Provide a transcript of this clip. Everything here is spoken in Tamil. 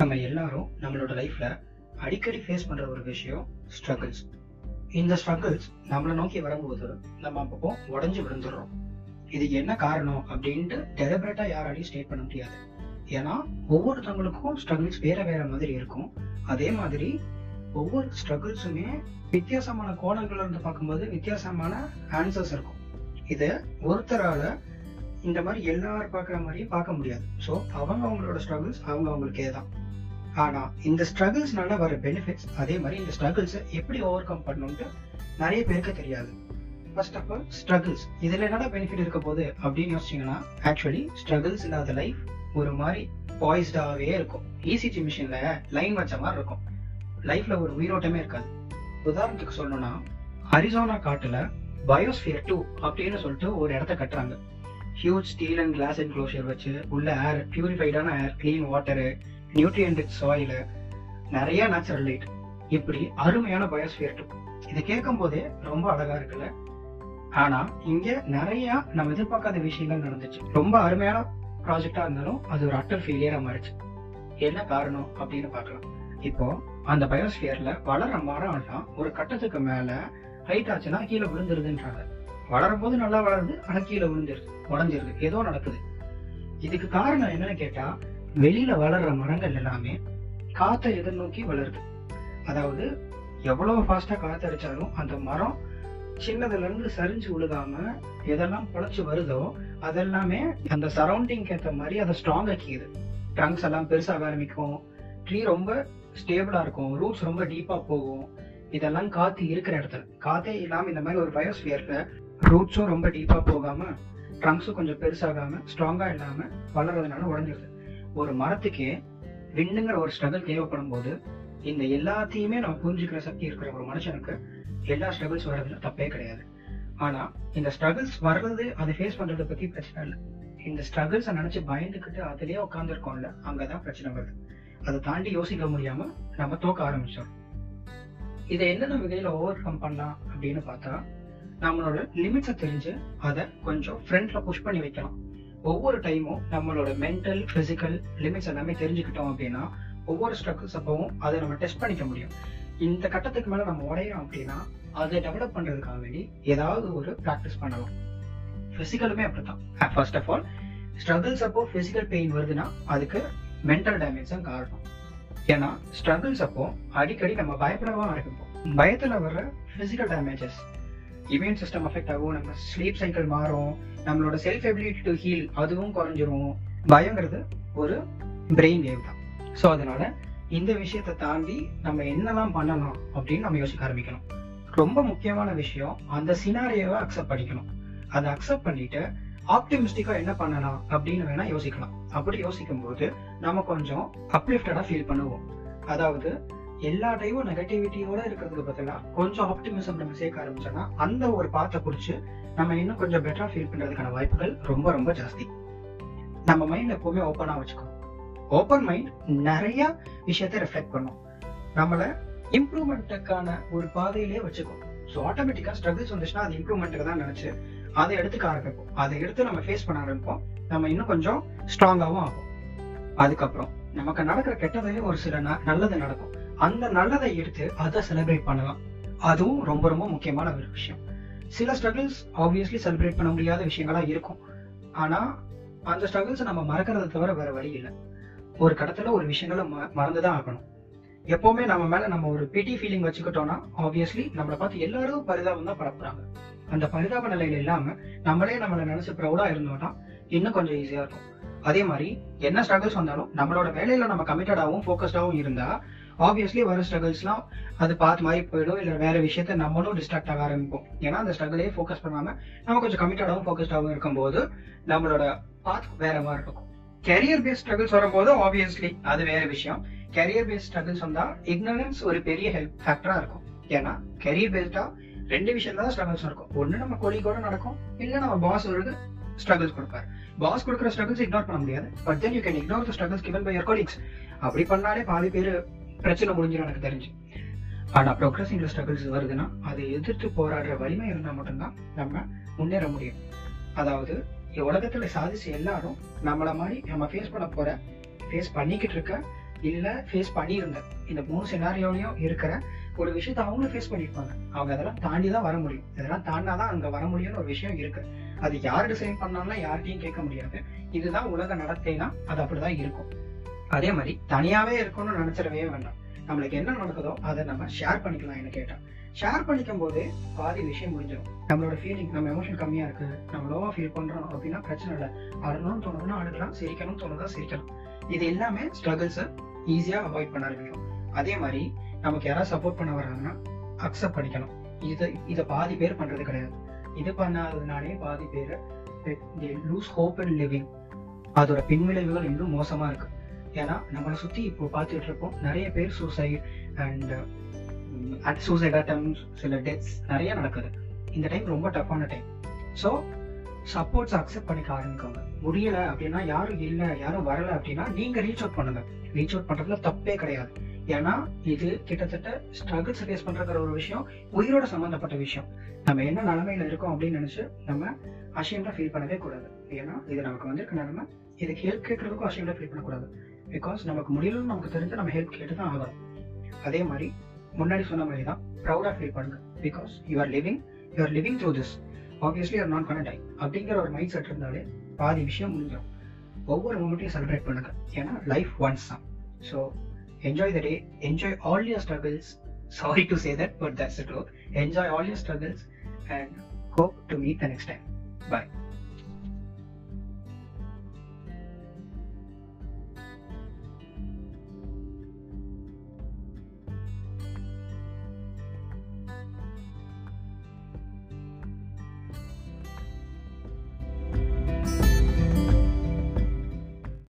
நம்ம எல்லாரும் நம்மளோட லைஃப்ல அடிக்கடி ஃபேஸ் பண்ற ஒரு விஷயம் ஸ்ட்ரகிள்ஸ் இந்த ஸ்ட்ரகிள்ஸ் நம்மளை நோக்கி வரும்போது நம்ம அப்பப்போ உடஞ்சு விழுந்துடுறோம். இதுக்கு என்ன காரணம் அப்படின்ட்டு டெலிபரேட்டா யாராலையும் ஸ்டேட் பண்ண முடியாது. ஏன்னா ஒவ்வொருத்தவங்களுக்கும் ஸ்ட்ரகிள்ஸ் வேற வேற மாதிரி இருக்கும். அதே மாதிரி ஒவ்வொரு ஸ்ட்ரகிள்ஸுமே வித்தியாசமான கோணங்கள்ல இருந்து பார்க்கும்போது வித்தியாசமான ஆன்சர்ஸ் இருக்கும். இது ஒருத்தரால இந்த மாதிரி எல்லாரும் பார்க்குற மாதிரியும் பார்க்க முடியாது. ஸோ அவங்க அவங்களோட ஸ்ட்ரகிள்ஸ் அவங்க அவங்களுக்கே தான் ஆனா இந்த ஸ்ட்ரகிள்ஸ்னால வர பெனிஃபிட்ஸ் அதே மாதிரி இந்த ஸ்ட்ரகிள்ஸை எப்படி ஓவர் கம் பண்ணணும்ட்டு நிறைய பேருக்கு தெரியாது. ஃபர்ஸ்ட் ஆஃப் ஆல் ஸ்ட்ரகிள்ஸ் இதுல என்னடா பெனிஃபிட் இருக்க போகுது அப்படின்னு யோசிச்சீங்கன்னா ஆக்சுவலி ஸ்ட்ரகிள்ஸ் இல்லாத லைஃப் ஒரு மாதிரி பாய்ஸ்டாவே இருக்கும். இசிஜி மிஷின்ல லைன் வச்ச மாதிரி இருக்கும். லைஃப்ல ஒரு உயிரோட்டமே இருக்காது. உதாரணத்துக்கு சொல்லணும்னா அரிசோனா காட்டுல பயோஸ்பியர் டூ அப்படின்னு சொல்லிட்டு ஒரு இடத்த கட்டுறாங்க. Huge steel and glass enclosure வச்சு உள்ள air பியூரிஃபைடான air clean water nutrient soil நிறைய நேச்சுரல் லைட் இப்படி அருமையான பயோஸ்பியர் டூ இதை கேட்கும் போதே ரொம்ப அழகா இருக்குல்ல? ஆனா இங்க நிறைய நம்ம எதிர்பார்க்காத விஷயங்கள் நடந்துச்சு. ரொம்ப அருமையான ப்ராஜெக்டா இருந்தாலும் அது ஒரு அட்டர் ஃபெயிலியரா மாறிச்சு என்ன காரணம் அப்படின்னு பார்க்கலாம். இப்போ அந்த பயோஸ்பியர்ல வளர மரம்லாம் ஒரு கட்டத்துக்கு மேல ஹைட் ஆச்சுன்னா கீழே விழுந்துருதுன்றாங்க. வளரும் போது நல்லா வளருது ஆனா கீழே விழுந்துருது உடஞ்சிருது. ஏதோ நடக்குது. இதுக்கு காரணம் என்னன்னு கேட்டா வெளியில வளர்ற மரங்கள் எல்லாமே காற்றை எதிர்நோக்கி வளருது. அதாவது எவ்வளவு ஃபாஸ்டா காத்து அடிச்சாலும் அந்த மரம் சின்னதுல இருந்து சரிஞ்சு விழுகாம எதெல்லாம் பொழைச்சு வருதோ அதெல்லாமே அந்த சரௌண்டிங்க்கு ஏற்ற மாதிரி அதை ஸ்ட்ராங் ஆக்கிக்குது. ட்ரங்க்ஸ் எல்லாம் பெருசாக ஆரம்பிக்கும். ட்ரீ ரொம்ப ஸ்டேபிளா இருக்கும். ரூட்ஸ் ரொம்ப டீப்பா போகும். இதெல்லாம் காத்து இருக்கிற இடத்துல. காத்தே இல்லாம இந்த மாதிரி ஒரு பயோஸ்பியர்ல ரூட்ஸும் ரொம்ப டீப்பா போகாம ட்ரங்க்ஸும் கொஞ்சம் பெருசாகாம ஸ்ட்ராங்கா இல்லாம வளர்றதுனால உடஞ்சிருது. ஒரு மரத்துக்கே விண்ணுங்கிற ஒரு ஸ்ட்ரகிள் தேவைப்படும் போது இந்த எல்லாத்தையுமே நம்ம புரிஞ்சுக்கிற சக்தி இருக்கிற ஒரு மனுஷனுக்கு எல்லா ஸ்ட்ரகிள்ஸ் வர்றதுல தப்பே கிடையாது. ஆனா இந்த ஸ்ட்ரகிள்ஸ் வர்றது அதை ஃபேஸ் பண்றதை பத்தி பிரச்சனை இல்லை. இந்த ஸ்ட்ரகிள்ஸை நினைச்சு பயந்துக்கிட்டு அதுலயே உட்காந்துருக்கோம்ல அங்கதான் பிரச்சனை வருது. அதை தாண்டி யோசிக்க முடியாம நம்ம தோக்க ஆரம்பிச்சோம் இதை என்னென்ன வகையில ஓவர் கம் பண்ணலாம் அப்படின்னு பார்த்தா நம்மளோட லிமிட்ஸை தெரிஞ்சு அதை கொஞ்சம் ஃப்ரண்ட்ல புஷ் பண்ணி வைக்கலாம். ஒவ்வொரு டைமும் நம்மளோட மென்டல் பிசிக்கல் லிமிட்ஸ் எல்லாமே தெரிஞ்சுக்கிட்டோம் அப்படின்னா ஒவ்வொரு ஸ்ட்ரகிள்ஸ் அப்பவும் அதை நம்ம டெஸ்ட் பண்ணிக்க முடியும். இந்த கட்டத்துக்கு மேல நம்ம உடையிறோம் அப்படின்னா அதை டெவலப் பண்றதுக்காக வேண்டி ஏதாவது ஒரு ப்ராக்டிஸ் பண்ணலாம். பிசிக்கலுமே அப்படித்தான். ஃபர்ஸ்ட் ஆஃப் ஆல் ஸ்ட்ரகிள்ஸ் அப்போ பிசிக்கல் பெயின் வருதுன்னா அதுக்கு மென்டல் டேமேஜ் தான் காரணம். ஏன்னா ஸ்ட்ரகிள்ஸ் அப்போ அடிக்கடி நம்ம பயப்படவா இருக்கப்போம் பயத்துல வர்ற physical damages immune system affect ஆகும் நம்ம ஸ்லீப் சைக்கிள் மாறும் நம்மளோட செல்ஃப் எபிலிட்டி டு ஹீல் அதுவும் குறைஞ்சிரும். பயங்கிறது ஒரு பிரெயின் வேவ் தான். ஸோ அதனால இந்த விஷயத்தை தாண்டி நம்ம என்னெல்லாம் பண்ணலாம் அப்படின்னு நம்ம யோசிக்க ஆரம்பிக்கணும். ரொம்ப முக்கியமான விஷயம் அந்த சினாரியோவை அக்செப்ட் பண்ணிக்கணும். அதை அக்செப்ட் பண்ணிட்டு ஆப்டிமிஸ்டிக்கா என்ன பண்ணலாம் அப்படின்னு வேணா யோசிக்கலாம். அப்படி யோசிக்கும் போது நம்ம கொஞ்சம் அப்லிஃப்டடா ஃபீல் பண்ணுவோம். அதாவது எல்லா டைமும் நெகட்டிவிட்டியோட இருக்கிறதுக்கு பதிலாக கொஞ்சம் ஆப்டிமிசம் நம்ம சேர்க்க ஆரம்பிச்சோம்னா அந்த ஒரு பாத்தை குறிச்சு நம்ம இன்னும் கொஞ்சம் பெட்டரா ஃபீல் பண்றதுக்கான வாய்ப்புகள் ரொம்ப ரொம்ப ஜாஸ்தி. நம்ம மைண்ட் எப்பவுமே ஓப்பனா வச்சுக்கணும். ஓப்பன் மைண்ட் நிறைய விஷயத்த ரிஃப்ளெக்ட் பண்ணும். நம்மள இம்ப்ரூவ்மெண்ட்டுக்கான ஒரு பாதையிலே வச்சுக்கும். ஸோ ஆட்டோமேட்டிக்கா ஸ்ட்ரகிள்ஸ் வந்துச்சுன்னா அது இம்ப்ரூவ்மெண்ட்டுக்கு தான் நினைச்சு அதை எடுத்துக்க ஆரம்பிப்போம். அதை எடுத்து நம்ம ஃபேஸ் பண்ண ஆரம்பிப்போம். நம்ம இன்னும் கொஞ்சம் ஸ்ட்ராங்காகவும் ஆகும். அதுக்கப்புறம் நமக்கு நடக்கிற கெட்டதுலேயும் ஒரு சில நல்லது நடக்கும். அந்த நல்லதை எடுத்து அதை செலிப்ரேட் பண்ணலாம். அதுவும் ரொம்ப ரொம்ப முக்கியமான ஒரு விஷயம். சில ஸ்ட்ரகிள்ஸ் ஆப்வியஸ்லி செலிப்ரேட் பண்ண முடியாத விஷயங்களா இருக்கும். ஆனா அந்த ஸ்ட்ரகிள்ஸை நம்ம மறக்கிறத தவிர வேற வழி இல்லை. ஒரு கடத்துல ஒரு விஷயங்களை ம- மறந்துதான் ஆகணும். எப்பவுமே நம்ம மேல நம்ம ஒரு பிடி ஃபீலிங் வச்சுக்கிட்டோம்னா ஆப்வியஸ்லி நம்மளை பார்த்து எல்லாரும் பரிதாபம் தான் பரப்புறாங்க அந்த பரிதாப நிலையில் இல்லாம நம்மளே நம்மளை நினச்சி ப்ரௌடாக இருந்தோம்னா இன்னும் கொஞ்சம் ஈஸியா இருக்கும். அதே மாதிரி என்ன ஸ்ட்ரகிள்ஸ் வந்தாலும் நம்மளோட வேலையில நம்ம கமிட்டடாகவும் ஃபோக்கஸ்டாகவும் இருந்தா ஆப்வியஸ்லி வர ஸ்ட்ரகிள்ஸ்லாம் அது பார்த்து மாதிரி போயிடும். இல்லை வேற விஷயத்த நம்மளும் டிஸ்ட்ராக்ட் ஆக ஆரம்பிப்போம். ஏன்னா அந்த ஸ்ட்ரகிளே ஃபோக்கஸ் பண்ணாமல் நம்ம கொஞ்சம் கமிட்டடாகவும் ஃபோக்கஸ்டாகவும் இருக்கும்போது நம்மளோட பாத் வேற மாதிரி இருக்கும். கெரியர் பேஸ்ட் ஸ்ட்ரகிள்ஸ் வரும்போது ஆப்வியஸ்லி அது வேற விஷயம். கெரியர் பேஸ்ட் ஸ்ட்ரகிள்ஸ் வந்தால் இக்னரன்ஸ் ஒரு பெரிய ஹெல்ப் ஃபேக்டராக இருக்கும். ஏன்னா கெரியர் பேஸ்டா ரெண்டு விஷயம் தான் ஸ்ட்ரகிள்ஸ் இருக்கும். ஒன்று நம்ம கொலிகோட நடக்கும் இல்லை நம்ம பாஸ் ஒரு ஸ்ட்ரகிள்ஸ் கொடுப்பாரு. பாஸ் கொடுக்குற ஸ்ட்ரகிள்ஸ் இக்னோர் பண்ண முடியாது. But then you can ignore the struggles given by your colleagues அப்படி பண்ணாலே பாதி பேர் பிரச்சனை முடிஞ்சிடும் எனக்கு தெரிஞ்சு. ஆனா ப்ரோக்ரஸிங்ல ஸ்ட்ரகிள்ஸ் வருதுன்னா அதை எதிர்த்து போராடுற வலிமை இருந்தா மட்டும்தான் நம்ம முன்னேற முடியும். அதாவது உலகத்துல சாதிச்ச எல்லாரும் நம்மள மாதிரி நம்ம ஃபேஸ் பண்ண போற ஃபேஸ் பண்ணிக்கிட்டு இருக்க இல்ல ஃபேஸ் பண்ணியிருந்த இந்த மூணு சினாரியோலையும் இருக்கிற ஒரு விஷயத்த அவங்களும் ஃபேஸ் பண்ணியிருப்பாங்க. அவங்க அதெல்லாம் தாண்டி தான் வர முடியும். இதெல்லாம் தாண்டாதான் அங்க வர முடியும்னு ஒரு விஷயம் இருக்கு. அது யார் டிசைன் பண்ணாலும் யார்கிட்டையும் கேட்க முடியாது. இதுதான் உலக நடத்தைனா அது அப்படிதான் இருக்கும். அதே மாதிரி தனியாவே இருக்கணும்னு நினைச்சிடவே வேண்டாம். நம்மளுக்கு என்ன நடக்குதோ அதை நம்ம ஷேர் பண்ணிக்கலாம் என்ன கேட்டால் ஷேர் பண்ணிக்கும் போது பாதி விஷயம் முடிஞ்சிடும் நம்மளோட ஃபீலிங் நம்ம எமோஷன் கம்மியா இருக்கு. நம்ம லோவாக ஃபீல் பண்றோம் அப்படின்னா பிரச்சனை இல்லை. அழணும்னு தோணுதுன்னா அழுகலாம் சிரிக்கணும்னு தோணுதா சிரிக்கலாம். இது எல்லாமே ஸ்ட்ரகிள்ஸை ஈஸியா அவாய்ட் பண்ண ஆரம்பிக்கும். அதே மாதிரி நமக்கு யாராவது சப்போர்ட் பண்ண வராங்கன்னா அக்செப்ட் பண்ணிக்கணும். இது இதை பாதி பேர் பண்றது கிடையாது. இது பண்ணாததுனாலே பாதி பேர் லூஸ் ஹோப் அண்ட் லிவிங் அதோட பின்விளைவுகள் இன்னும் மோசமா இருக்கு. ஏன்னா நம்மளை சுற்றி இப்போ பார்த்துட்டு இருக்கோம் நிறைய பேர் suicide and at suicide attempts சில டெத்ஸ் நிறைய நடக்குது. இந்த டைம் ரொம்ப டஃப்பான டைம் ஸோ சப்போர்ட்ஸ் அக்செப்ட் பண்ணிக்க ஆரம்பிக்கோங்க. முடியல அப்படின்னா யாரும் இல்லை யாரும் வரல அப்படின்னா நீங்க ரீச் அவுட் பண்ணுங்க. ரீச் அவுட் பண்றதுல தப்பே கிடையாது. ஏன்னா இது கிட்டத்தட்ட ஸ்ட்ரகிள்ஸ் ஃபேஸ் பண்றங்கிற ஒரு விஷயம் உயிரோட சம்பந்தப்பட்ட விஷயம். நம்ம என்ன நிலைமையில இருக்கோம் அப்படின்னு நினைச்சு நம்ம அஷேம்டா ஃபீல் பண்ணவே கூடாது. ஏன்னா இது நமக்கு வந்திருக்க நிலைமை. இதுக்கு ஹெல்ப் கேட்கறதுக்கும் அஷேம்டா ஃபீல் பண்ணக்கூடாது. பிகாஸ் நமக்கு முடியலன்னு நமக்கு தெரிஞ்சு நம்ம ஹெல்ப் கேட்டு தான் ஆகணும். அதே மாதிரி முன்னாடி சொன்ன மாதிரி தான் ப்ரௌடாக ஃபீல் பண்ணுங்க. Because you are living you are living through this obviously are not gonna die அப்படிங்கிற ஒரு மைண்ட் செட் இருந்தாலே பாதி விஷயம் முடிஞ்சிடும் ஒவ்வொரு மூமெண்ட்டையும் செலிப்ரேட் பண்ணுங்க. ஏன்னா லைஃப் ஒன்ஸ் தான். So enjoy the day enjoy all your struggles sorry to say that but that's truth enjoy all your struggles and hope to meet the next time bye